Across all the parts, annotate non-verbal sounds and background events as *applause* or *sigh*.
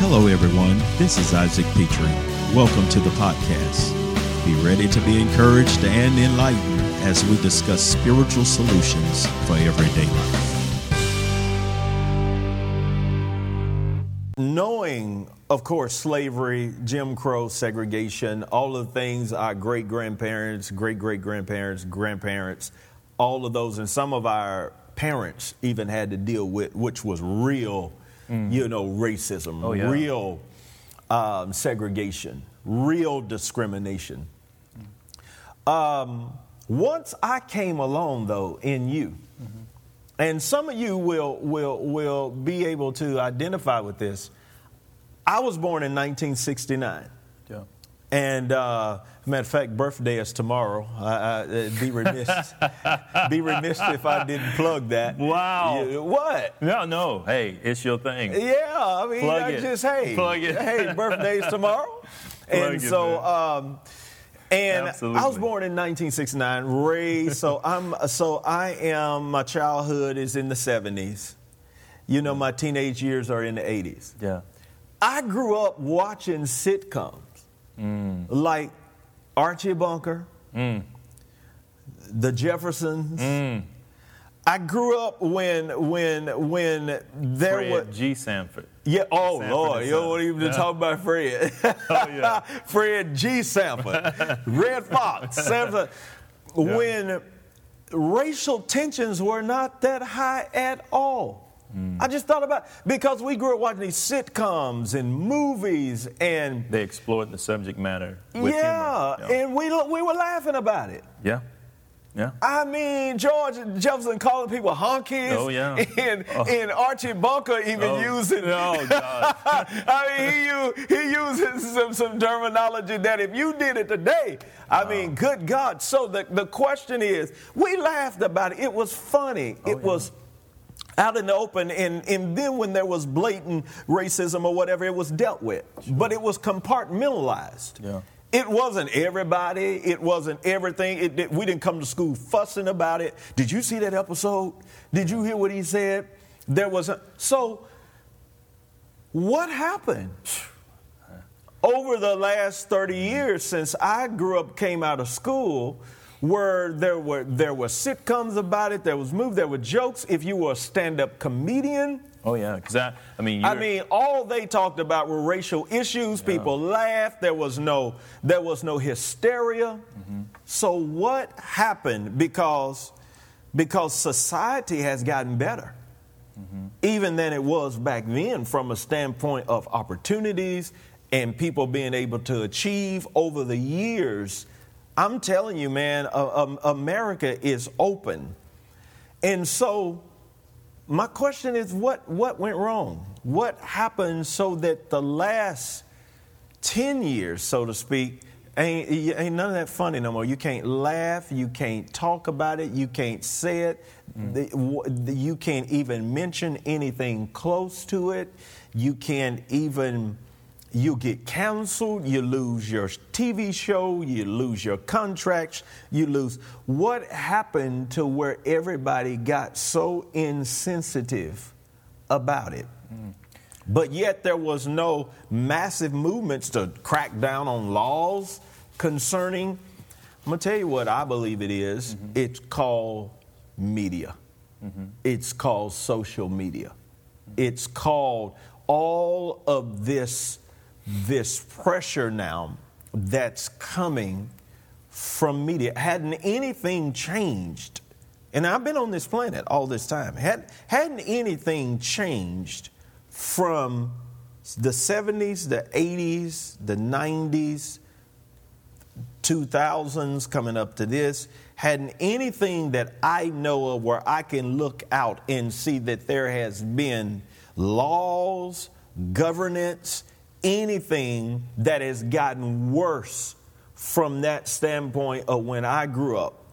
Hello, everyone. This is Isaac Petrie. Welcome to the podcast. Be ready to be encouraged and enlightened as we discuss spiritual solutions for everyday life. Knowing, of course, slavery, Jim Crow, segregation, all of the things our great grandparents, great great grandparents, grandparents, all of those, and some of our parents even had to deal with, which was real, you know, racism, Oh, yeah. real um, segregation, real discrimination. Um, once I came along, though, in you, and some of you will will will be able to identify with this. I was born in 1969. Yeah. And uh, matter of fact, birthday is tomorrow. I, I, it'd be remiss, *laughs* be remiss if I didn't plug that. Wow. Yeah, what? No, no. Hey, it's your thing. Yeah, I mean, Plug I it. just hey, Plug it. hey, birthday's tomorrow, *laughs* and it, so. Um, and I was born in 1969, raised. So *laughs* I'm. So I am. My childhood is in the 70s. You know, my teenage years are in the 80s. Yeah. I grew up watching sitcoms Mm. like Archie Bunker, The Jeffersons. Mm. I grew up when when when there Fred was G. Sanford. yeah oh Sanford Lord you don't want even to Yeah. talk about Fred *laughs* Oh, yeah. *laughs* Fred G Sanford Redd Foxx *laughs* Sanford when racial tensions were not that high at all. Mm. I just thought about because we grew up watching these sitcoms and movies and They explored the subject matter with yeah. Yeah. and we we were laughing about it. yeah. Yeah. I mean, George Jefferson calling people honkies. Oh, yeah. *laughs* And, Oh. and Archie Bunker even Oh. using. Oh, *laughs* God. I mean, he, he uses some, some terminology that if you did it today, I mean, good God. So the, the question is we laughed about it. It was funny. Oh, it was out in the open and, and then when there was blatant racism or whatever it was dealt with. But it was compartmentalized. Yeah. it wasn't everybody. It wasn't everything. It, did- we didn't come to school fussing about it. Did you see that episode? Did you hear what he said? There was a so what happened? *sighs* Over the last 30 years since I grew up, came out of school, where there were there were sitcoms about it, there was movies, there were jokes. If you were a stand-up comedian, Oh, yeah. Because I, I mean, I mean, all they talked about were racial issues. People laughed. There was no there was no hysteria. Mm-hmm. So what happened? Because because society has gotten better, mm-hmm. even than it was back then, from a standpoint of opportunities and people being able to achieve over the years. I'm telling you, man, uh, um, America is open, and so my question is what what went wrong? What happened so that the last 10 years so to speak ain't, ain't none of that funny no more? You can't laugh you can't talk about it you can't say it The- w- the- you can't even mention anything close to it you can't even you get canceled, you lose your TV show, you lose your contracts, you lose. What happened to where everybody got so insensitive about it? Mm. But yet there was no massive movements to crack down on laws concerning. I'm gonna tell you what I believe it is. Mm-hmm. It's called media. Mm-hmm. It's called social media. Mm. It's called all of this this pressure now that's coming from media. Hadn't anything changed, and I've been on this planet all this time, had, hadn't anything changed from the 70s, the 80s, the 90s, 2000s coming up to this, hadn't anything that I know of where I can look out and see that there has been laws, governance, anything that has gotten worse from that standpoint of when I grew up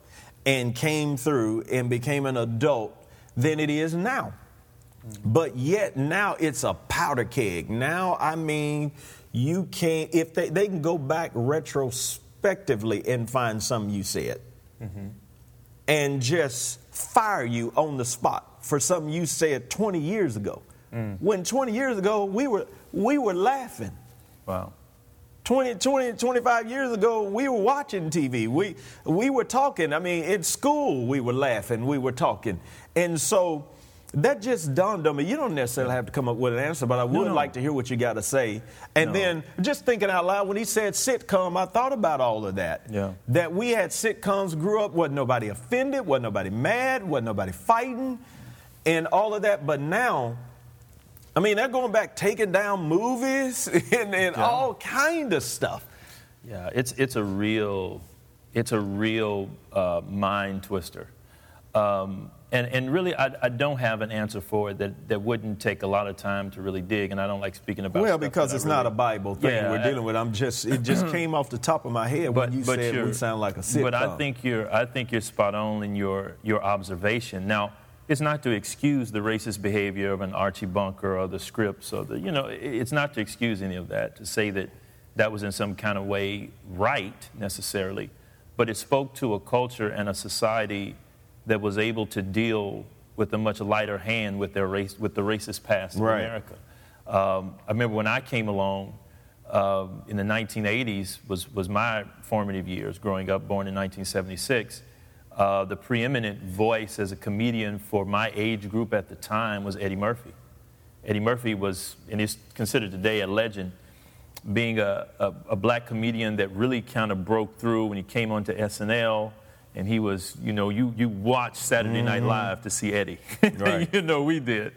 and came through and became an adult than it is now. But yet now it's a powder keg. Now, I mean, you can't, if they, they can go back retrospectively and find something you said and just fire you on the spot for something you said 20 years ago. Mm. when 20 years ago we were we were laughing. Wow. 20, 20, 25 years ago, we were watching TV. We, we were talking. I mean, at school, we were laughing. We were talking. And so that just dawned on me. You don't necessarily have to come up with an answer, but I would no. like to hear what you got to say. And No. then just thinking out loud, when he said sitcom, I thought about all of that. Yeah. That we had sitcoms, grew up, wasn't nobody offended, wasn't nobody mad, wasn't nobody fighting, and all of that. But now, I mean, they're going back taking down movies *laughs* and, and all kind of stuff. Yeah, it's it's a real, it's a real uh, mind twister, um, and and really I, I don't have an answer for it that, that wouldn't take a lot of time to really dig, and I don't like speaking about. Well, because it's not a Bible thing Yeah, we're I- dealing with. I'm just it just *clears throat* came off the top of my head when you said you're- we sound like a sitcom. But I think you're I think you're spot on in your your observation. Now, it's not to excuse the racist behavior of an Archie Bunker or the scripts or the you know it's not to excuse any of that to say that that was in some kind of way right necessarily, but it spoke to a culture and a society that was able to deal with a much lighter hand with their race with the racist past Right. of America. Um, I remember when I came along um, in the 1980s was, was my formative years growing up, born in 1976. Uh, the preeminent voice as a comedian for my age group at the time was Eddie Murphy. Eddie Murphy was, and is considered today a legend, being a, a, a black comedian that really kind of broke through when he came onto SNL. And he was, you know, you, you watched Saturday Night Live to see Eddie. Right. *laughs* you know, we did.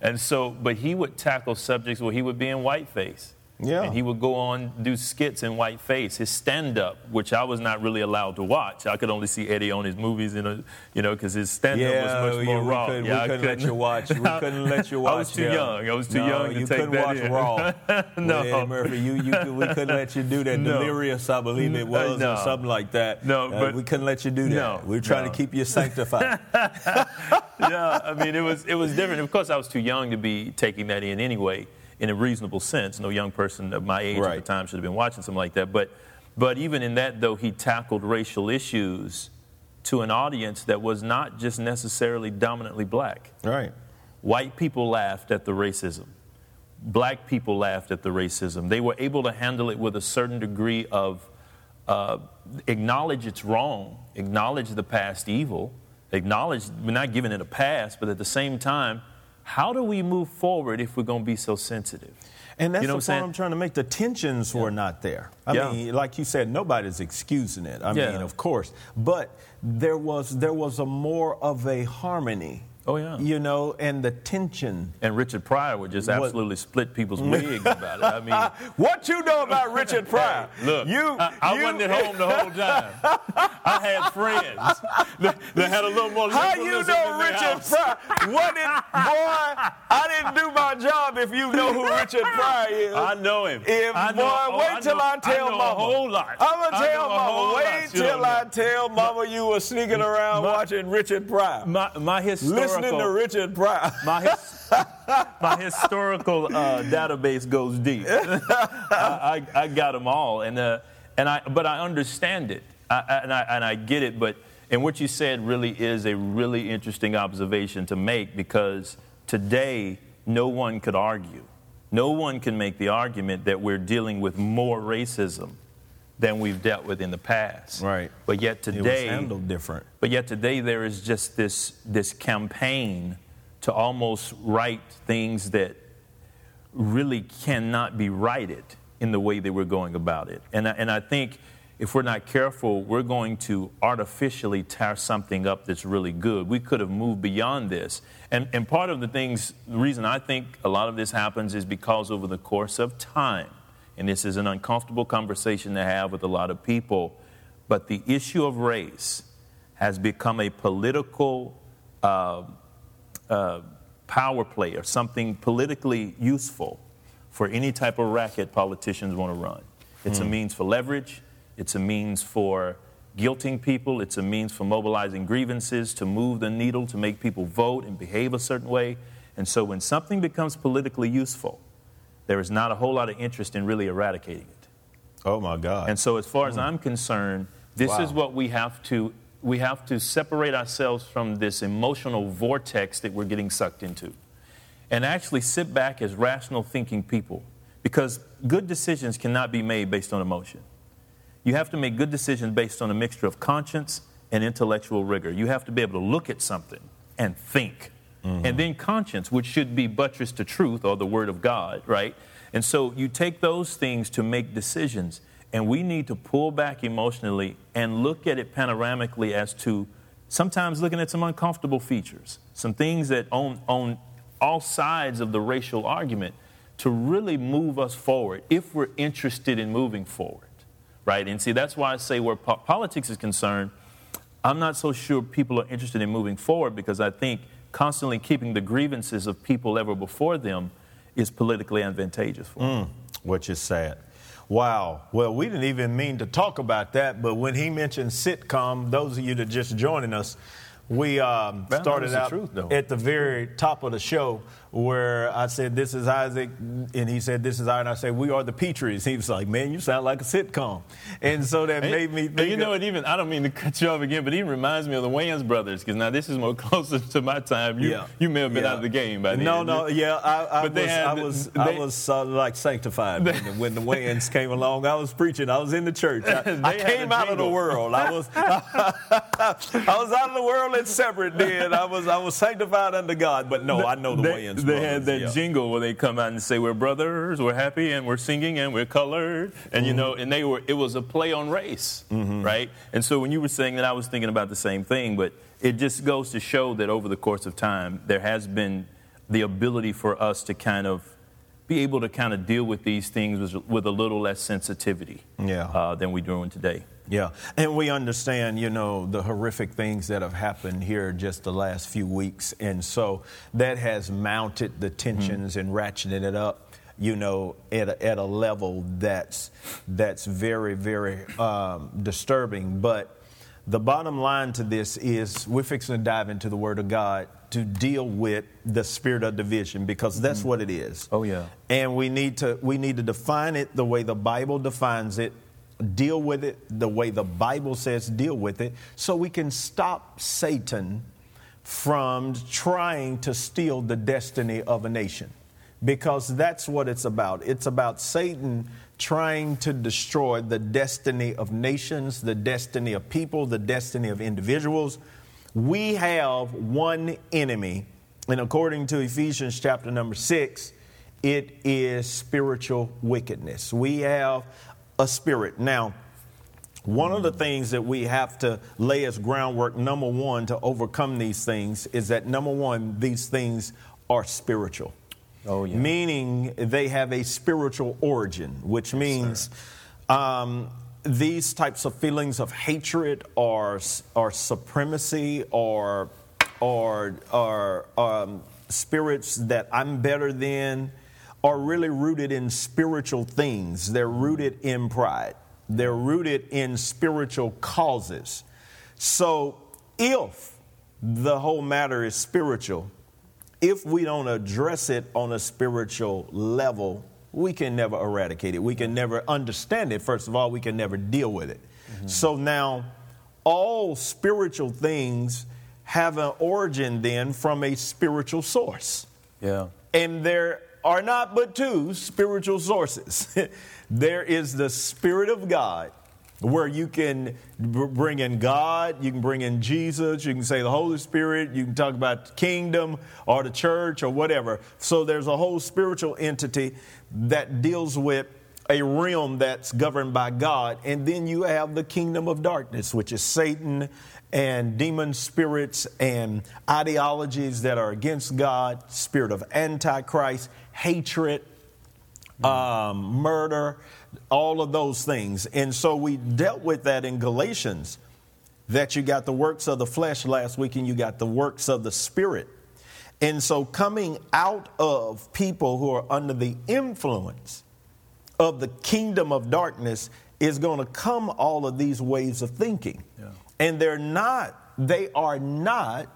And so, but he would tackle subjects where he would be in whiteface. Yeah. And he would go on do skits in whiteface. His stand-up, which I was not really allowed to watch. I could only see Eddie on his movies, you know, you know, because his stand-up yeah, was much more we raw. couldn't, yeah, we couldn't let you watch. We *laughs* couldn't let you watch. I was too yeah. young. I was too no, young to you take couldn't watch in. Raw. *laughs* No. Eddie Murphy, you, you we couldn't let you do that. *laughs* No. Delirious, I believe it was, No. or something like that. No, Uh, but- we couldn't let you do that. No, we were trying no. to keep you sanctified. yeah, I mean, it was it was different. Of course, I was too young to be taking that in anyway, in a reasonable sense. No young person of my age at the time should have been watching something like that. But but even in that, though, he tackled racial issues to an audience that was not just necessarily dominantly black. right. White people laughed at the racism. Black people laughed at the racism. They were able to handle it with a certain degree of uh, acknowledge it's wrong, acknowledge the past evil, acknowledge we're not giving it a pass, but at the same time, how do we move forward if we're going to be so sensitive? And that's You know the what I'm point? I'm trying to make. The tensions were not there. I Yeah. mean, like you said, nobody's excusing it. I Yeah. mean, of course, but there was there was a more of a harmony. Oh, yeah. You know, and the tension. And Richard Pryor would just What- absolutely split people's *laughs* wigs about it. I mean, *laughs* What you know about Richard Pryor? Look, you, I, I you, wasn't at home the whole time. *laughs* I had friends that, that had a little more How you know Richard. Pryor? What boy? I didn't do my job if you know who Richard Pryor is. I know him. If, I boy, oh, wait till know, I tell know Mama. a whole lot. I'm gonna I tell know Mama. Wait till I tell Mama you were sneaking around my- watching Richard Pryor, My, my listening to Richard Pryor. *laughs* my, his, my historical uh, database goes deep. *laughs* I, I, I got them all, and uh, and I but I understand it, I, I- and I and I get it. But and what you said really is a really interesting observation to make because today no one could argue, no one can make the argument that we're dealing with more racism than we've dealt with in the past. Right. But yet today, It was handled different. but yet today there is just this this campaign to almost right things that really cannot be righted in the way that we're going about it. And I, and I think if we're not careful, we're going to artificially tear something up that's really good. We could have moved beyond this. And, and part of the things, the reason I think a lot of this happens is because over the course of time, and this is an uncomfortable conversation to have with a lot of people, but the issue of race has become a political uh, uh, power play or something politically useful for any type of racket politicians want to run. It's a means for leverage, it's a means for guilting people, it's a means for mobilizing grievances, to move the needle, to make people vote and behave a certain way. And so when something becomes politically useful, there is not a whole lot of interest in really eradicating it. Oh my God. And so, as far as hmm. I'm concerned, this Wow. is what we have to we have to separate ourselves from this emotional vortex that we're getting sucked into. and actually sit back as rational thinking people because good decisions cannot be made based on emotion. You have to make good decisions based on a mixture of conscience and intellectual rigor. You have to be able to look at something and think. Mm-hmm. And then conscience, which should be buttressed to truth or the Word of God, right? And so you take those things to make decisions. And we need to pull back emotionally and look at it panoramically as to sometimes looking at some uncomfortable features, some things that on, on all sides of the racial argument to really move us forward if we're interested in moving forward, right? And see, that's why I say where po- politics is concerned, I'm not so sure people are interested in moving forward because I think constantly keeping the grievances of people ever before them is politically advantageous for them. Mm, which is sad. Wow. Well, we didn't even mean to talk about that, but when he mentioned sitcom, those of you that just joining us, we um, started out truth, at the very top of the show where I said, This is Isaac, and he said, This is I, and I said, We are the Petries. He was like, Man, you sound like a sitcom. And so that made me think. you know what, even, I don't mean to cut you off again, but it even reminds me of the Wayans brothers, because now this is more *laughs* closer to my time. You, yeah. you may have been yeah. out of the game by then. No, no, yeah, I, I was, had, I was, they, I was uh, like sanctified when, the, when the *laughs* Wayans came along. I was preaching, I was in the church. I, *laughs* I came out of the world. I was, I, was out of the world and separate then. I was, I was sanctified under God, but no, I know the they, Wayans they had that yeah. jingle where they come out and say, "We're brothers, we're happy, and we're singing, and we're colored," and mm-hmm. you know, and they were. It was a play on race, mm-hmm. right? And so when you were saying that, I was thinking about the same thing, but it just goes to show that over the course of time, there has been the ability for us to kind of be able to kind of deal with these things with, with a little less sensitivity yeah. uh, than we're doing today. Yeah, and we understand, you know, the horrific things that have happened here just the last few weeks. And so that has mounted the tensions mm-hmm. and ratcheted it up, you know, at a, at a level that's, that's very, very um, disturbing. But the bottom line to this is we're fixing to dive into the Word of God to deal with the spirit of division because that's mm-hmm. what it is. Oh yeah. And we need to we need to define it the way the Bible defines it deal with it the way the Bible says deal with it so we can stop Satan from trying to steal the destiny of a nation. Because that's what it's about. It's about Satan trying to destroy the destiny of nations, the destiny of people, the destiny of individuals. We have one enemy, and according to Ephesians chapter number six, it is spiritual wickedness. We have a spirit. Now, one of the things that we have to lay as groundwork, number one, to overcome these things is that number one, these things are spiritual. Oh, yeah. Meaning they have a spiritual origin, which means um, these types of feelings of hatred or, or supremacy or, or, or um, spirits that I'm better than are really rooted in spiritual things. They're rooted in pride, they're rooted in spiritual causes. So, if the whole matter is spiritual, if we don't address it on a spiritual level, we can never eradicate it. We can never understand it. First of all, we can never deal with it. Mm-hmm. So now, all spiritual things have an origin then from a spiritual source. Yeah. And there are not but two spiritual sources. *laughs* there is the Spirit of God, where you can bring in God, you can bring in Jesus, you can say the Holy Spirit, you can talk about the kingdom or the church or whatever. So there's a whole spiritual entity that deals with a realm that's governed by God. And then you have the kingdom of darkness, which is Satan and demon spirits and ideologies that are against God, spirit of Antichrist, hatred, um, murder, all of those things. And so we dealt with that in Galatians that you got the works of the flesh last week and you got the works of the spirit. And so coming out of people who are under the influence of the kingdom of darkness is going to come all of these ways of thinking. Yeah. And they're not, they are not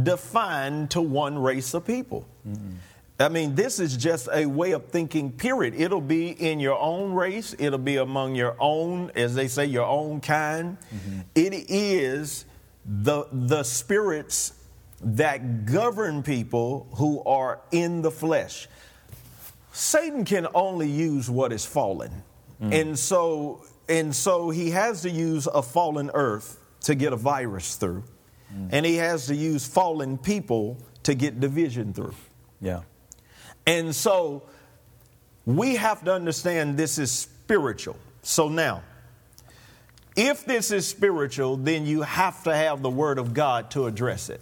defined to one race of people. Mm-hmm. I mean, this is just a way of thinking, period. It'll be in your own race, it'll be among your own, as they say, your own kind. Mm-hmm. It is the, the spirits that govern people who are in the flesh. Satan can only use what is fallen. Mm. And so and so he has to use a fallen earth to get a virus through. Mm. And he has to use fallen people to get division through. Yeah. And so we have to understand this is spiritual. So now, if this is spiritual, then you have to have the Word of God to address it.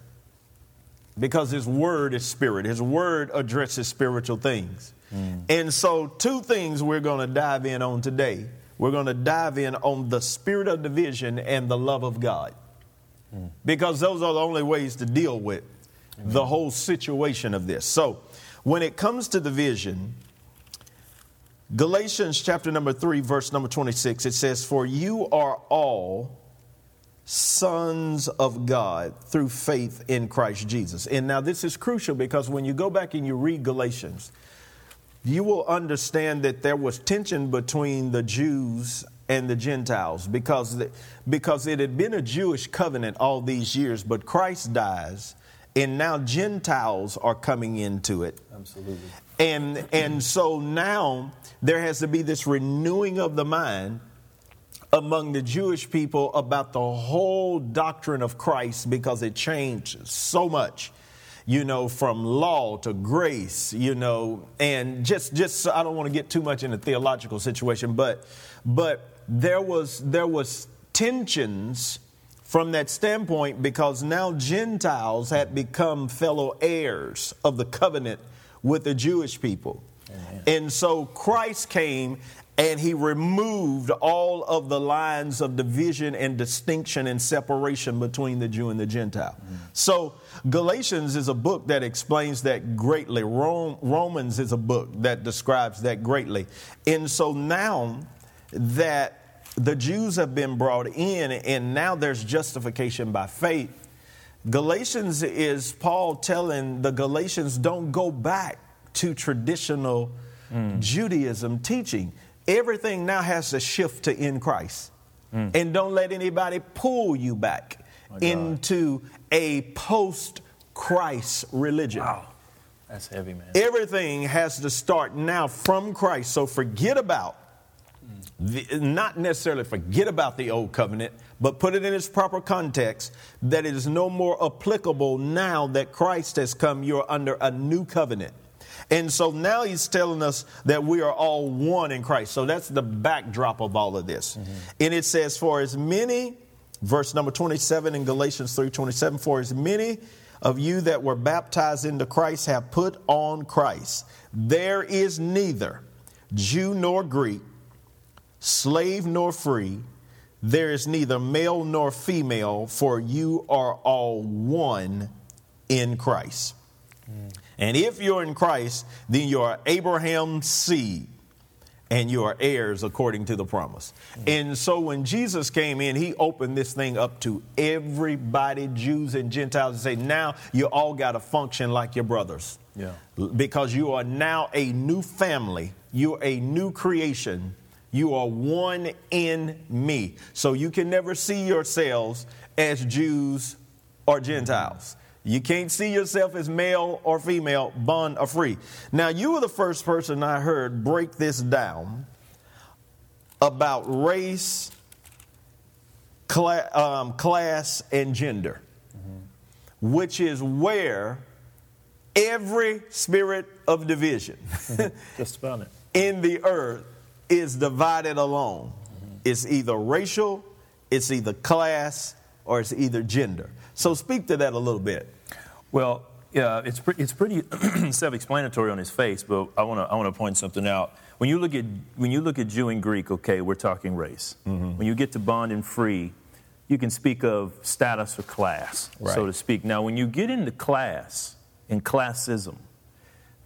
Because His Word is spirit, His Word addresses spiritual things. Mm. And so, two things we're going to dive in on today. We're going to dive in on the spirit of division and the love of God. Mm. Because those are the only ways to deal with Amen. the whole situation of this. So, when it comes to division, Galatians chapter number 3, verse number 26, it says, For you are all sons of God through faith in Christ Jesus. And now this is crucial because when you go back and you read Galatians, you will understand that there was tension between the Jews and the Gentiles because, the, because it had been a Jewish covenant all these years, but Christ dies, and now Gentiles are coming into it. Absolutely. And, and so now there has to be this renewing of the mind among the Jewish people about the whole doctrine of Christ because it changed so much you know, from law to grace, you know, and just just I don't want to get too much in a theological situation, but but there was there was tensions from that standpoint because now Gentiles had become fellow heirs of the covenant with the Jewish people. Amen. And so Christ came and he removed all of the lines of division and distinction and separation between the Jew and the Gentile. Mm. So, Galatians is a book that explains that greatly. Rome, Romans is a book that describes that greatly. And so now that the Jews have been brought in and now there's justification by faith, Galatians is Paul telling the Galatians don't go back to traditional mm. Judaism teaching everything now has to shift to in Christ. Mm. And don't let anybody pull you back into a post Christ religion. Wow. That's heavy, man. Everything has to start now from Christ. So forget about, the, not necessarily forget about the old covenant, but put it in its proper context that it is no more applicable now that Christ has come. You're under a new covenant. And so now he's telling us that we are all one in Christ. So that's the backdrop of all of this. Mm-hmm. And it says, For as many, verse number 27 in Galatians 3 27, for as many of you that were baptized into Christ have put on Christ. There is neither Jew nor Greek, slave nor free. There is neither male nor female, for you are all one in Christ. Mm. And if you're in Christ, then you are Abraham's seed and you are heirs according to the promise. And so when Jesus came in, he opened this thing up to everybody, Jews and Gentiles, and say, now you all got to function like your brothers. Yeah. Because you are now a new family, you're a new creation. You are one in me. So you can never see yourselves as Jews or Gentiles. You can't see yourself as male or female, bond or free. Now, you were the first person I heard break this down about race, um, class, and gender, mm-hmm. which is where every spirit of division *laughs* just about it in the earth is divided along. Mm-hmm. It's either racial, it's either class, or it's either gender. So speak to that a little bit. Well, yeah, it's, pre- it's pretty *clears throat* self-explanatory on his face, but I want to I want to point something out. When you look at when you look at Jew and Greek, okay, we're talking race. Mm-hmm. When you get to bond and free, you can speak of status or class, right. so to speak. Now, when you get into class and classism,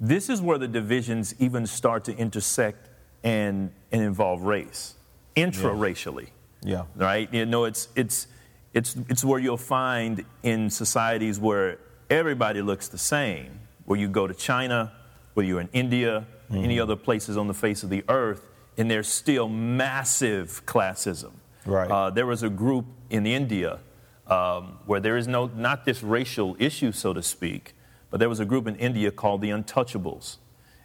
this is where the divisions even start to intersect and and involve race, intra-racially. Yeah. Right. You know, it's it's it's, it's where you'll find in societies where everybody looks the same, where you go to China, where you're in India, mm-hmm. any other places on the face of the earth, and there's still massive classism. Right. Uh, there was a group in India um, where there is no, not this racial issue, so to speak, but there was a group in India called the Untouchables.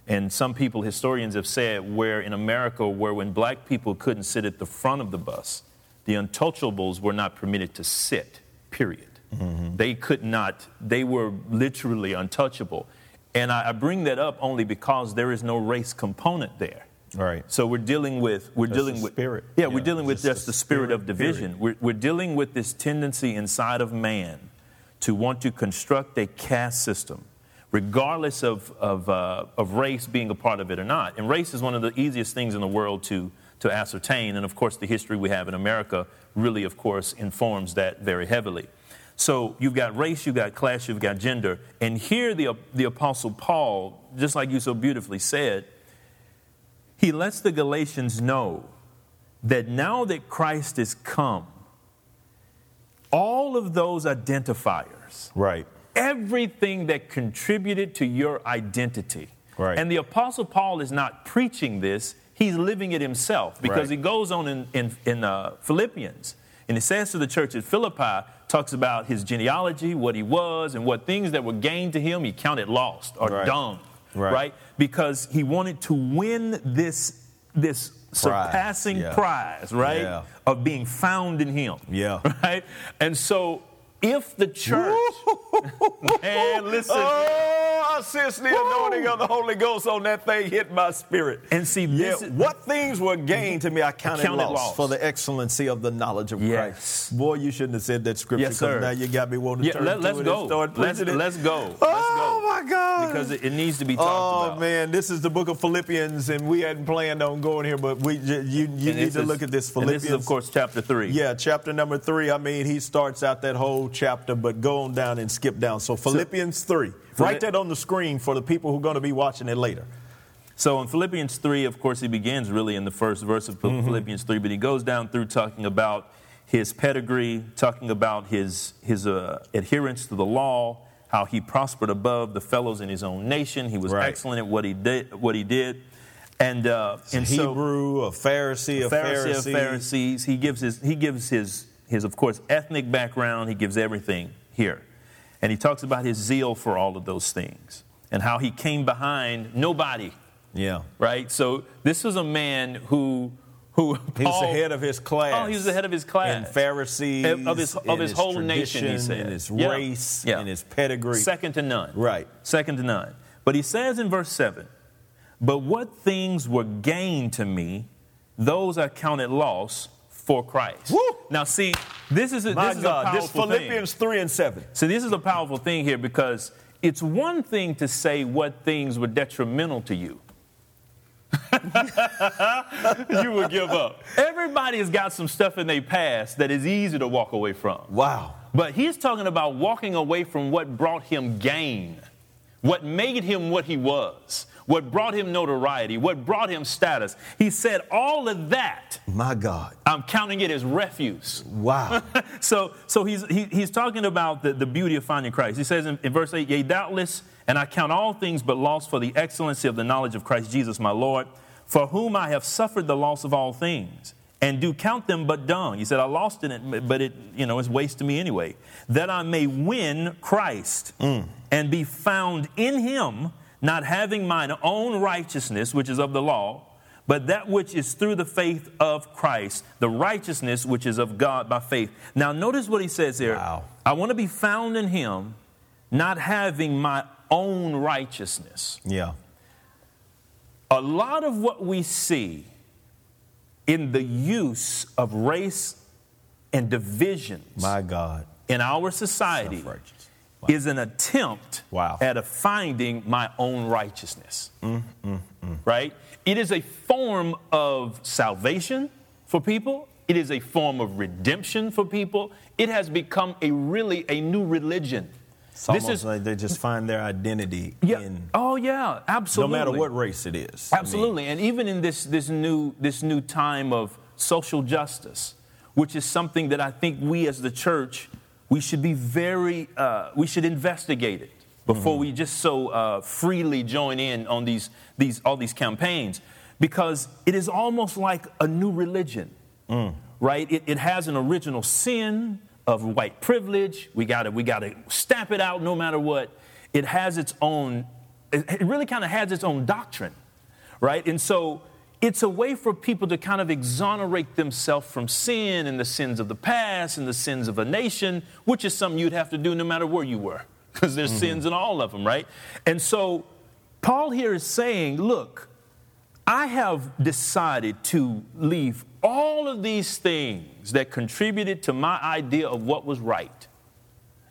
And some people, historians have said, where in America, where when black people couldn't sit at the front of the bus, the Untouchables were not permitted to sit, period. Mm-hmm. They could not, they were literally untouchable. And I, I bring that up only because there is no race component there. Right. So we're dealing with we're Just dealing with spirit. Yeah, Yeah, we're dealing with just just the the spirit, spirit, of division. We're, we're dealing with this tendency inside of man to want to construct a caste system, regardless of of, uh, of race being a part of it or not. And race is one of the easiest things in the world to to ascertain. And of course, the history we have in America really, of course, informs that very heavily. So you've got race, you've got class, you've got gender. And here the, the Apostle Paul, just like you so beautifully said, he lets the Galatians know that now that Christ is come, all of those identifiers, Right. everything that contributed to your identity. Right. And the Apostle Paul is not preaching this, he's living it himself because Right. he goes on in, in, in uh, Philippians and he says to the church at Philippi, talks about his genealogy, what he was, and what things that were gained to him he counted lost or Right. dung, Right. Because he wanted to win this, this surpassing yeah. prize, right? Yeah. Of being found in him. Yeah. *laughs* Right? And so if the church, *laughs* man, listen. Oh, I sense the anointing of the Holy Ghost on that thing hit my spirit. And see, Yeah, is- what things were gained to me, I counted, Counted lost, lost. for the excellency of the knowledge of Yes. Christ. Boy, you shouldn't have said that scripture Yes, sir. now you got me wanting to Yeah, turn let, to let's it go. and start Let's, it. let's go. Let's oh, go. my God. Because it, it needs to be talked Oh about. man, this is the book of Philippians, and we hadn't planned on going here, but we you you And need to is- look at this and Philippians. this is, of course, chapter 3. Yeah, chapter number three. I mean, he starts out that whole chapter, but go on down and skip down. So Philippians three. Write that on the screen for the people who are going to be watching it later. So in Philippians 3, of course, he begins really in the first verse of Mm-hmm. Philippians 3, but he goes down through talking about his pedigree, talking about his, his uh, adherence to the law, how he prospered above the fellows in his own nation. He was Right. excellent at what he did. What he did. And, uh, and so, Hebrew, a Pharisee, a Pharisee Pharisee. of Pharisees. He gives his he gives his his of course ethnic background. He gives everything here, and he talks about his zeal for all of those things and how he came behind nobody. Yeah, Right. So this was a man who who he was Paul- the head of his class. Oh, he was the head of his class. And Pharisees, Of- his- of in his whole nation, he said. in his Yeah. race, Yeah. in his pedigree. Second to none. Right. Second to none. But he says in verse 7 But what things were gained to me, those I counted loss for Christ. Woo! Now, see, this is a, My this is a God, this powerful Philippians three and seven. thing. So, this is a powerful thing here because it's one thing to say what things were detrimental to you. *laughs* you would give up. Everybody has got some stuff in their past that is easy to walk away from. Wow. But he's talking about walking away from what brought him gain, what made him what he was, what brought him notoriety, what brought him status. He said, All of that, My God. I'm counting it as refuse. Wow. *laughs* so so he's, he, he's talking about the, the beauty of finding Christ. He says in, in verse 8, Yea, doubtless, and I count all things but loss for the excellency of the knowledge of Christ Jesus my Lord, for whom I have suffered the loss of all things, and do count them but dung. He said, I lost in it, but it, you know, it's waste to me anyway, that I may win Christ mm. and be found in him, not having mine own righteousness, which is of the law, but that which is through the faith of Christ, the righteousness which is of God by faith. Now, notice what he says here. Wow. I want to be found in him, not having my own righteousness. yeah. A lot of what we see in the use of race and divisions My God. in our society Self-righteous. Wow. is an attempt Wow. at a finding my own righteousness. Mm, mm, mm, mm, Right? It is a form of salvation for people. It is a form of redemption for people. It has become a really a new religion. It's this almost is like they just find their identity yeah. in Oh yeah, absolutely. no matter what race it is. I mean, Absolutely, and even in this this new this new time of social justice, which is something that I think we as the church we should be very uh, we should investigate it before Mm-hmm. we just so uh, freely join in on these these all these campaigns, because it is almost like a new religion. Mm. Right? It, it has an original sin, of white privilege. We got to we got to stamp it out no matter what. It has its own. It really kind of has its own doctrine, right? And so it's a way for people to kind of exonerate themselves from sin and the sins of the past and the sins of a nation, which is something you'd have to do no matter where you were, because there's mm-hmm. sins in all of them, right? And so Paul here is saying, look, I have decided to leave all of these things that contributed to my idea of what was right.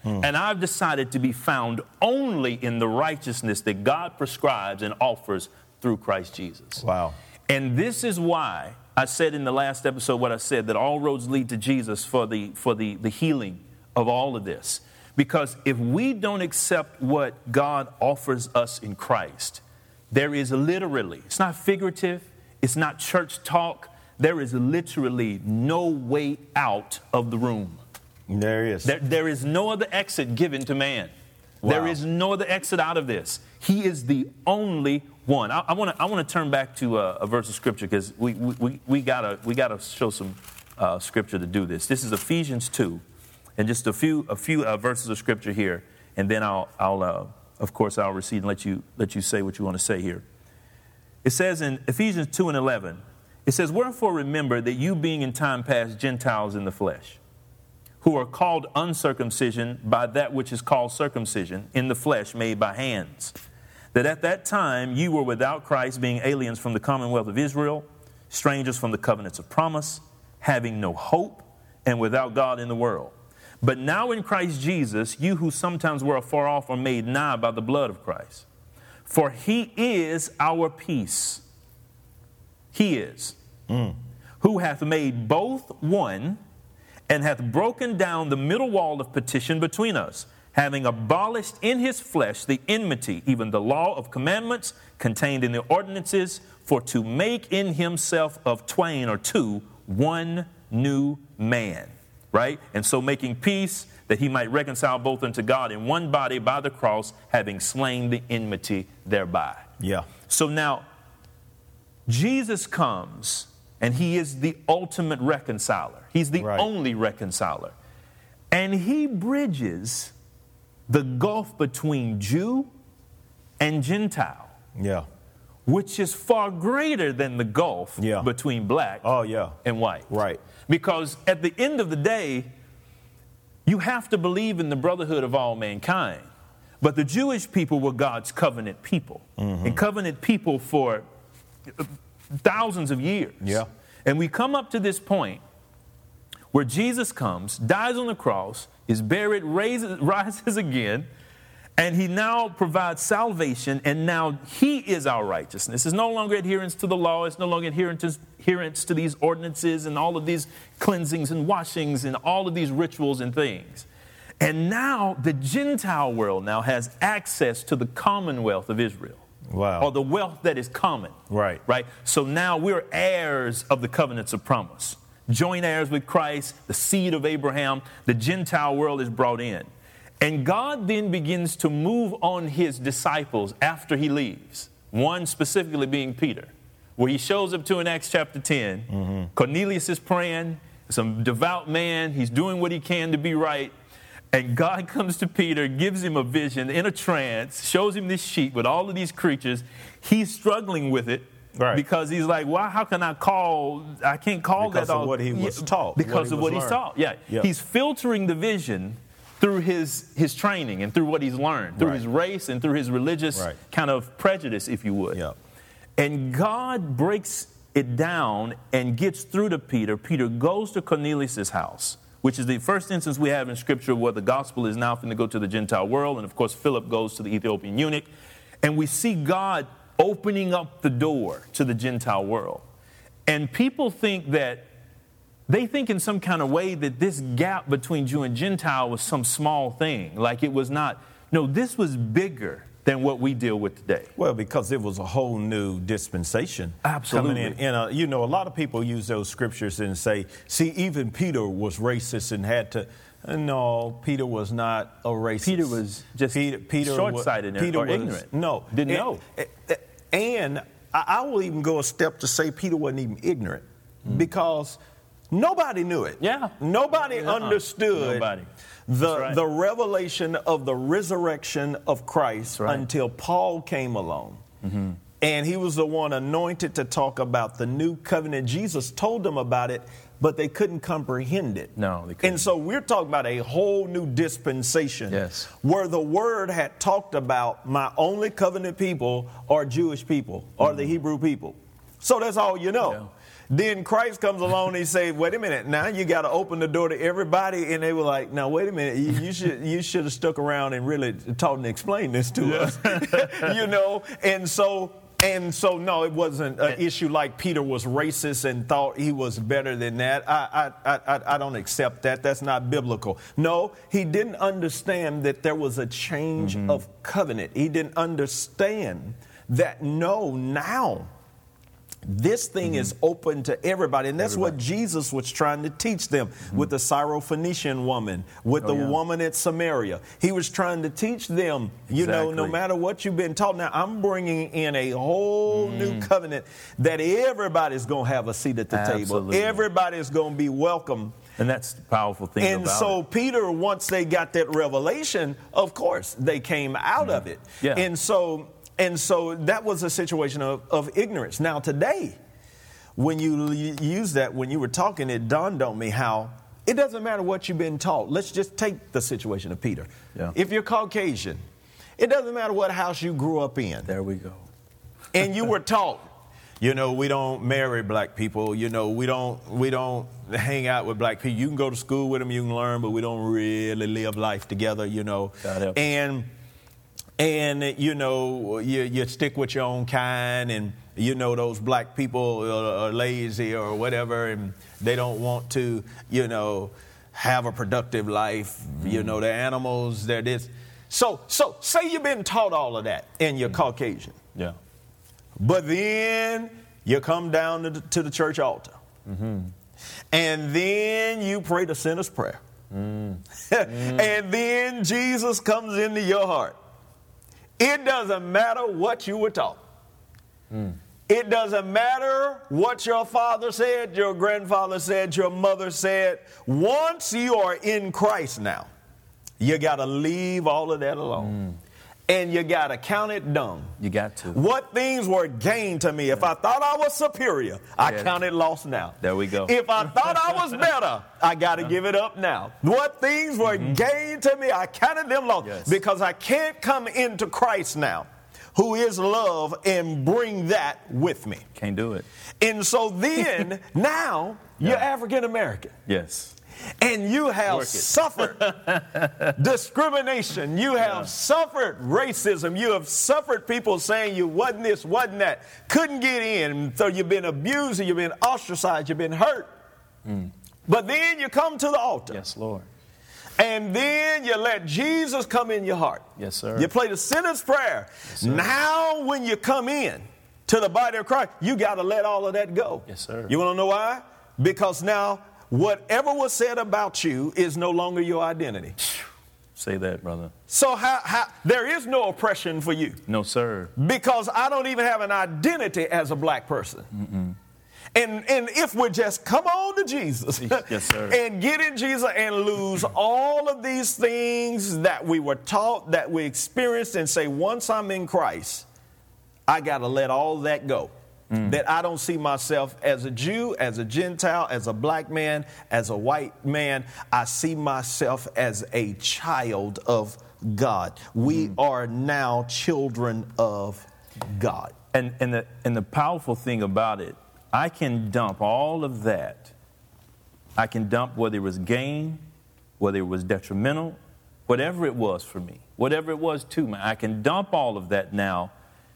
Hmm. And I've decided to be found only in the righteousness that God prescribes and offers through Christ Jesus. Wow. And this is why I said in the last episode what I said that all roads lead to Jesus for the, for the, the healing of all of this. Because if we don't accept what God offers us in Christ, there is literally, it's not figurative, it's not church talk, there is literally no way out of the room. There is. There, there is no other exit given to man. Wow. There is no other exit out of this. He is the only one. I want to I want to turn back to a, a verse of scripture because we, we, we gotta we gotta show some uh, scripture to do this. This is Ephesians two, and just a few a few uh, verses of scripture here, and then I'll I'll uh, of course I'll recede and let you let you say what you want to say here. It says in Ephesians two and eleven, it says, "Wherefore remember that you being in time past Gentiles in the flesh." Who are called uncircumcision by that which is called circumcision in the flesh made by hands that at that time you were without Christ, being aliens from the commonwealth of Israel, strangers from the covenants of promise, having no hope, and without God in the world. But now in Christ Jesus, you who sometimes were afar off are made nigh by the blood of Christ. For he is our peace. He is. Mm. Who hath made both one and hath broken down the middle wall of petition between us having abolished in his flesh the enmity, even the law of commandments contained in the ordinances, for to make in himself of twain or two one new man. Right? And so making peace that he might reconcile both unto God in one body by the cross, having slain the enmity thereby. Yeah. So now, Jesus comes and he is the ultimate reconciler. He's the right. only reconciler. And he bridges the gulf between Jew and Gentile. Yeah. Which is far greater than the gulf yeah. between black oh, yeah. and white. Right. Because at the end of the day, you have to believe in the brotherhood of all mankind. But the Jewish people were God's covenant people. Mm-hmm. And covenant people for thousands of years. Yeah. And we come up to this point where Jesus comes, dies on the cross, is buried, raises, *laughs* rises again, and he now provides salvation, and now he is our righteousness. It's no longer adherence to the law, it's no longer adherence to, adherence to these ordinances and all of these cleansings and washings and all of these rituals and things. And now the Gentile world now has access to the commonwealth of Israel. Wow. Or the wealth that is common. Right. Right. So now we're heirs of the covenants of promise joint heirs with Christ, the seed of Abraham, the Gentile world is brought in. And God then begins to move on his disciples after he leaves, one specifically being Peter, where he shows up to in Acts chapter 10. Mm-hmm. Cornelius is praying, some devout man, he's doing what he can to be right. And God *laughs* comes to Peter, gives him a vision in a trance, shows him this sheet with all of these creatures. He's struggling with it Right. Because he's like, why? How can I call? I can't call because that. Because of what he was taught. Because of what he's taught. Yeah. Yep. He's filtering the vision through his his training and through what he's learned, through right. his race and through his religious right. kind of prejudice, if you would. Yep. And God breaks it down and gets through to Peter. Peter goes to Cornelius' house, which is the first instance we have in Scripture where the gospel is now going to go to the Gentile world. And of course, Philip goes to the Ethiopian eunuch. And we see God opening up the door to the Gentile world. And people think that they think in some kind of way that this gap between Jew and Gentile was some small thing, like it was not. No, this was bigger than what we deal with today. Well, because it was a whole new dispensation Absolutely. coming in. And uh, you know, a lot of people use those scriptures and say, "See, even Peter was racist and had to." No, Peter was not a racist. Peter was just Peter, Peter short-sighted was, Peter or was, ignorant. No, didn't know. And I will even go a step to say Peter wasn't even ignorant mm. because Nobody knew it. Yeah. Nobody Uh-uh. understood Nobody. the right. the revelation of the resurrection of Christ right. Mm-hmm. until Paul came along. And he was the one anointed to talk about the new covenant. Jesus told them about it, but they couldn't comprehend it. No, they couldn't. And so we're talking about a whole new dispensation Yes. where the word had talked about my only covenant people are Jewish people or the Hebrew people. So that's all you know. Mm-hmm. Yeah. Then Christ comes along and he says, wait a minute, now you got to open the door to everybody. And they were like, now wait a minute, you, you should you should have stuck around and really taught and explained this to us. *laughs* you know? And so and so no, it wasn't an issue like Peter was racist and thought he was better than that. I I, I, I- don't accept that. That's not biblical. No, he didn't understand that there was a change mm-hmm. of covenant. He didn't understand that no, now this thing is mm-hmm. open to everybody. And that's what Jesus was trying to teach them mm-hmm. with the Syrophoenician woman, with oh, the yeah. woman at Samaria. He was trying to teach them, you know, no matter what you've been taught. Now, I'm bringing in a whole new mm. covenant that everybody's going to have a seat at the table. Everybody's going to be welcome. And that's the powerful thing And so it. Peter, once they got that revelation, of course, they came out mm-hmm. of it. Yeah. And so and so that was a situation of, of ignorance. Now today, when you l- use that, when you were talking, it dawned on me how it doesn't matter what you've been taught. Let's just take the situation of Peter. Yeah. If you're Caucasian, it doesn't matter what house you grew up in There we go. and you were taught you know we don't marry black people you know we don't we don't hang out with black people you can go to school with them you can learn but we don't really live life together you know and and you know you, you stick with your own kind and you know those black people are, are lazy or whatever and they don't want to you know have a productive life you know mm. the animals they're this so so say you've been taught all of that and you're mm. caucasian Yeah. but then you come down to the, to the church altar. Mm-hmm. And then you pray the sinner's prayer. Mm. *laughs* and then Jesus comes into your heart. It doesn't matter what you were taught. It doesn't matter what your father said, your grandfather said, your mother said. Once you are in Christ now, you got to leave all of that alone. And you got to count it dung. You got to. What things were gained to me? If I thought I was superior, I Yeah. count it lost now. There we go. If I thought I was *laughs* better, I got to give it up now. What things were gained to me, I counted them lost Mm-hmm. Yes. because I can't come into Christ now, who is love, and bring that with me. Can't do it. And so then, *laughs* now, you're African American Yes. And you have suffered *laughs* discrimination. You have suffered racism. You have suffered people saying you wasn't this, wasn't that, couldn't get in. So you've been abused, you've been ostracized, you've been hurt. Hmm. But then you come to the altar. Yes, Lord. And then you let Jesus come in your heart. Yes, sir. You play the sinner's prayer. now, when you come in to the body of Christ, you got to let all of that go. Yes, sir. You want to know why? Because now, whatever was said about you is no longer your identity. Say that, brother. So, how, how, there is no oppression for you No, sir. because I don't even have an identity as a black person. And, and if we just come on to Jesus Yes, sir. *laughs* and get in Jesus and lose *clears throat* all of these things that we were taught, that we experienced, and say, once I'm in Christ, I got to let all that go. Mm. That I don't see myself as a Jew, as a Gentile, as a black man, as a white man. I see myself as a child of God. We mm. are now children of God. And, and, the, and the powerful thing about it, I can dump all of that. I can dump whether it was gain, whether it was detrimental, whatever it was for me, whatever it was to me. I can dump all of that now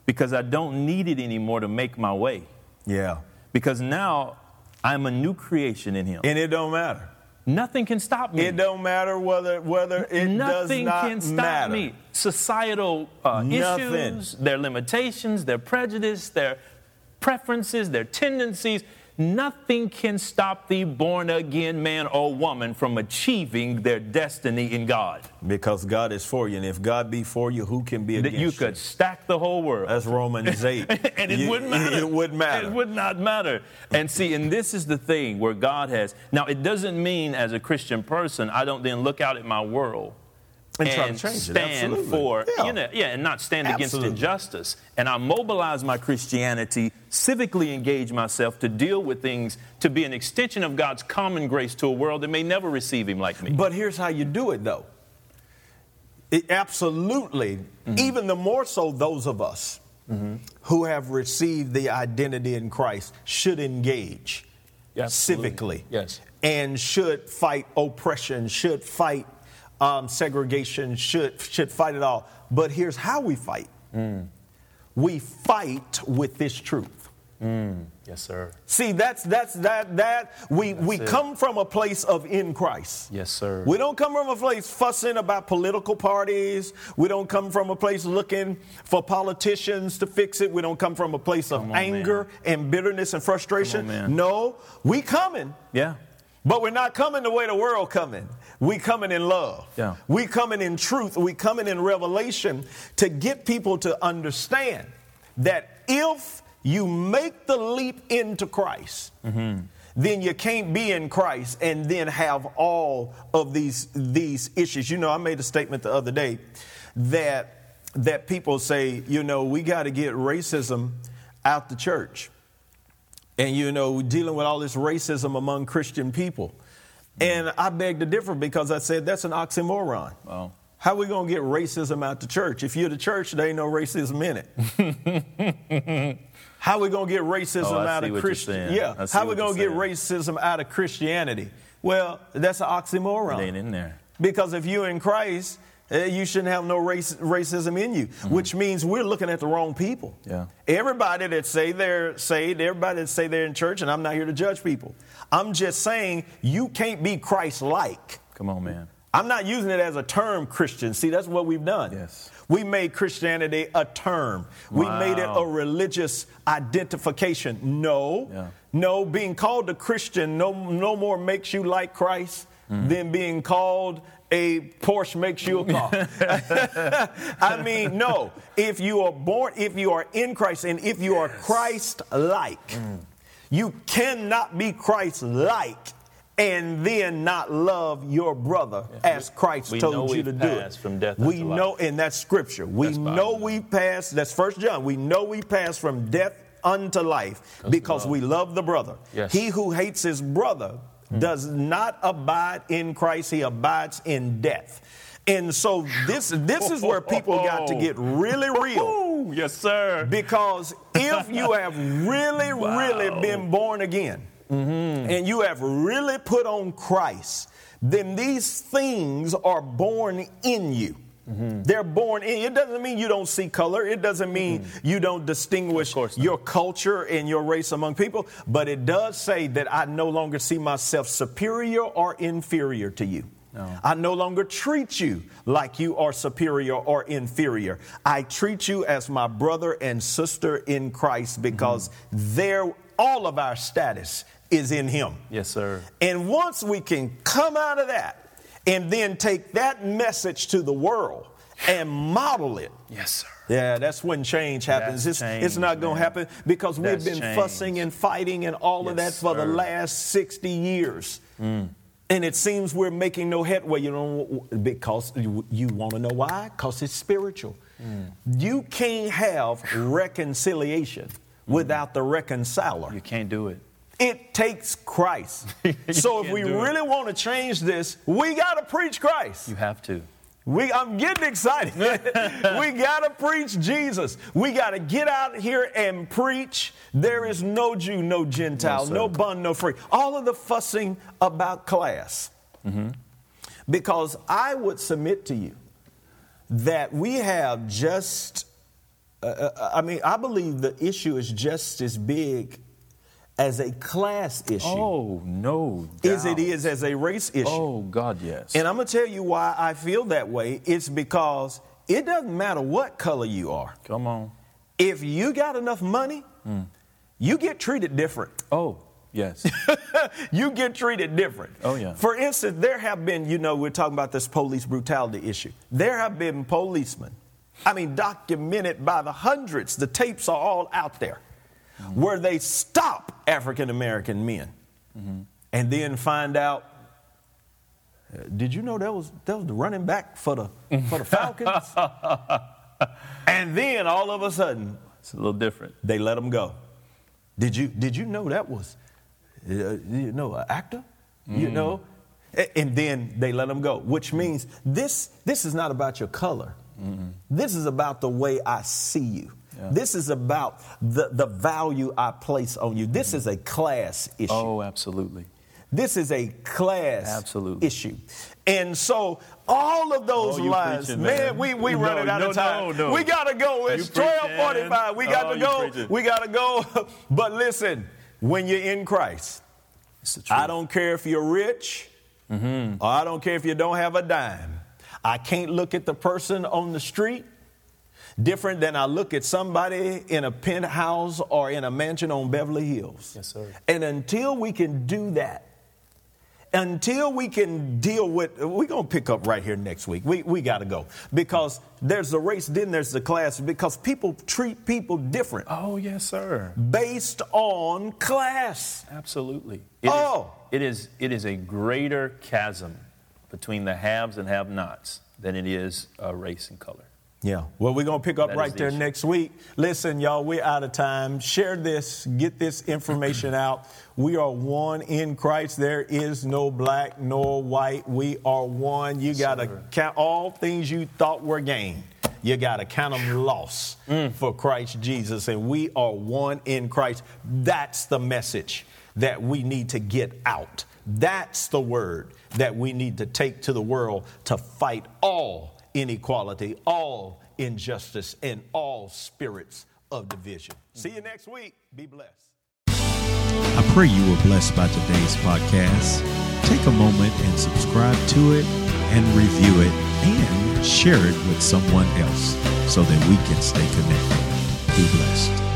because I don't need it anymore to make my way. Yeah. Because now I'm a new creation in Him. And it don't matter. Nothing can stop me. It don't matter whether whether it does Nothing not can stop matter. me. Societal uh, issues, their limitations, their prejudice, their preferences, their tendencies, Nothing can stop the born again man or woman from achieving their destiny in God. Because God is for you. And if God be for you, who can be against you You could stack the whole world. That's Romans *laughs* 8. and it You- wouldn't matter. It wouldn't matter. It would not matter. And see, and this is the thing where God has. Now, it doesn't mean as a Christian person, I don't then look out at my world And try to change stand absolutely. for, Yeah. you know, yeah, and not stand against injustice. And I mobilize my Christianity, civically engage myself to deal with things, to be an extension of God's common grace to a world that may never receive Him like me. But here's how you do it, though. It, absolutely, Mm-hmm. even the more so those of us who have received the identity in Christ should engage absolutely. civically. Yes. And should fight oppression, should fight um, segregation, should, should fight it all. But here's how we fight Mm. we fight with this truth. Yes, sir. See, that's that's that that we we it. come from a place of in Christ. Yes, sir. We don't come from a place fussing about political parties. We don't come from a place looking for politicians to fix it. We don't come from a place of on, anger and bitterness and frustration. Come on, man. no, we coming. Yeah. But we're not coming the way the world coming. We coming in love. Yeah. We coming in truth. We coming in revelation to get people to understand that if you make the leap into Christ, mm-hmm. then you can't be in Christ and then have all of these these issues. You know, I made a statement the other day that that people say, you know, we got to get racism out the church and you know dealing with all this racism among christian people. And i beg to differ because i said that's an oxymoron. How we going to get racism out the church? If you're the church there ain't no racism in it. *laughs* How are we going to get racism Oh, out of what you're christian yeah how we going to get racism out of christianity? Well that's an oxymoron. It ain't in there. because if you're in Christ, you shouldn't have no race, racism in you, which means we're looking at the wrong people. Mm-hmm. Yeah. Everybody that say they're saved, everybody that say they're in church, and I'm not here to judge people. I'm just saying you can't be Christ-like. Come on, man. I'm not using it as a term, Christian. See, that's what we've done. Yes. We made Christianity a term. We made it a religious identification. No, Yeah. no, being called a Christian no, no more makes you like Christ Mm-hmm. than being called a Porsche makes you a car. *laughs* *laughs* I mean, no. If you are born, if you are in Christ, and if you are Christ-like, Mm. you cannot be Christ-like and then not love your brother as Christ We told you to do it. from death we unto life. know, and that's scripture. We That's know we passed. That's First John. We know we passed from death unto life because we love the brother. Yes. He who hates his brother does not abide in Christ. He abides in death. And so this this is where people got to get really *laughs* real. Yes, sir. Because if you *laughs* have really, really been born again mm-hmm. and you have really put on Christ, then these things are born in you. Mm-hmm. They're born in. It doesn't mean you don't see color. It doesn't mean mm-hmm. you don't distinguish Of course not. your culture and your race among people. But it does say that I no longer see myself superior or inferior to you. I no longer treat you like you are superior or inferior. I treat you as my brother and sister in Christ because mm-hmm. there all of our status is in him. Yes, sir. And once we can come out of that and then take that message to the world and model it. Yes, sir. Yeah, that's when change happens. That's it's, it's not going to happen because we've been change. fussing and fighting and all of that for the sir. Mm. last 60 years. And it seems we're making no headway, you know, because you, you want to know why? Because it's spiritual. Mm. You can't have reconciliation without the reconciler. You can't do it. It takes Christ. *laughs* so if we it. really want to change this, we got to preach Christ. You have to. We, I'm getting excited. *laughs* we got to preach Jesus. We got to get out here and preach. There is no Jew, no Gentile, No, no bond, no free. All of the fussing about class. Mm-hmm. Because I would submit to you that we have just, uh, uh, I mean, I believe the issue is just as big as a class issue Oh, no. as it is as a race issue. Oh, God, yes. And I'm going to tell you why I feel that way. It's because it doesn't matter what color you are. Come on. If you got enough money, mm. you get treated different. Oh, Yes. *laughs* you get treated different. Oh, yeah. For instance, there have been, you know, we're talking about this police brutality issue. There have been policemen, I mean, documented by the hundreds, the tapes are all out there, mm-hmm. where they stop African American men mm-hmm. and then find out. Uh, did you know that was that was the running back for the for the Falcons? *laughs* and then all of a sudden, it's a little different. They let them go. Did you did you know that was uh, you know an actor? Mm. You know, and then they let them go, which means this this is not about your color. mm This is about the way I see you. Yeah. This is about the, the value I place on you. This mm is a class issue. Oh, absolutely. This is a class Absolutely. issue. And so all of those oh, lines, man, man, we we no, running out no, of time. No, no. We gotta go. It's twelve forty five. We got oh, to go. We gotta go. *laughs* but listen, when you're in Christ, I don't care if you're rich, mm-hmm. or I don't care if you don't have a dime. I can't look at the person on the street different than I look at somebody in a penthouse or in a mansion on Beverly Hills. Yes, sir. And until we can do that, until we can deal with, we're going to pick up right here next week. We, we got to go because there's the race, then there's the class, because people treat people different. Oh, yes, sir. Based on class. Absolutely. It oh. Is, it, is, it is a greater chasm between the haves and have nots than it is uh, race and color. Yeah. Well, we're going to pick up That right the there issue. next week. Listen, y'all, we're out of time. Share this, get this information out. We are one in Christ. There is no black nor white. We are one. You got to Sir. count all things you thought were gain. You got to count them loss Mm. for Christ Jesus. And we are one in Christ. That's the message that we need to get out. That's the word that we need to take to the world to fight all inequality, all injustice, and all spirits of division. See you next week. Be blessed. I pray you were blessed by today's podcast. Take a moment and subscribe to it and review it and share it with someone else so that we can stay connected. Be blessed.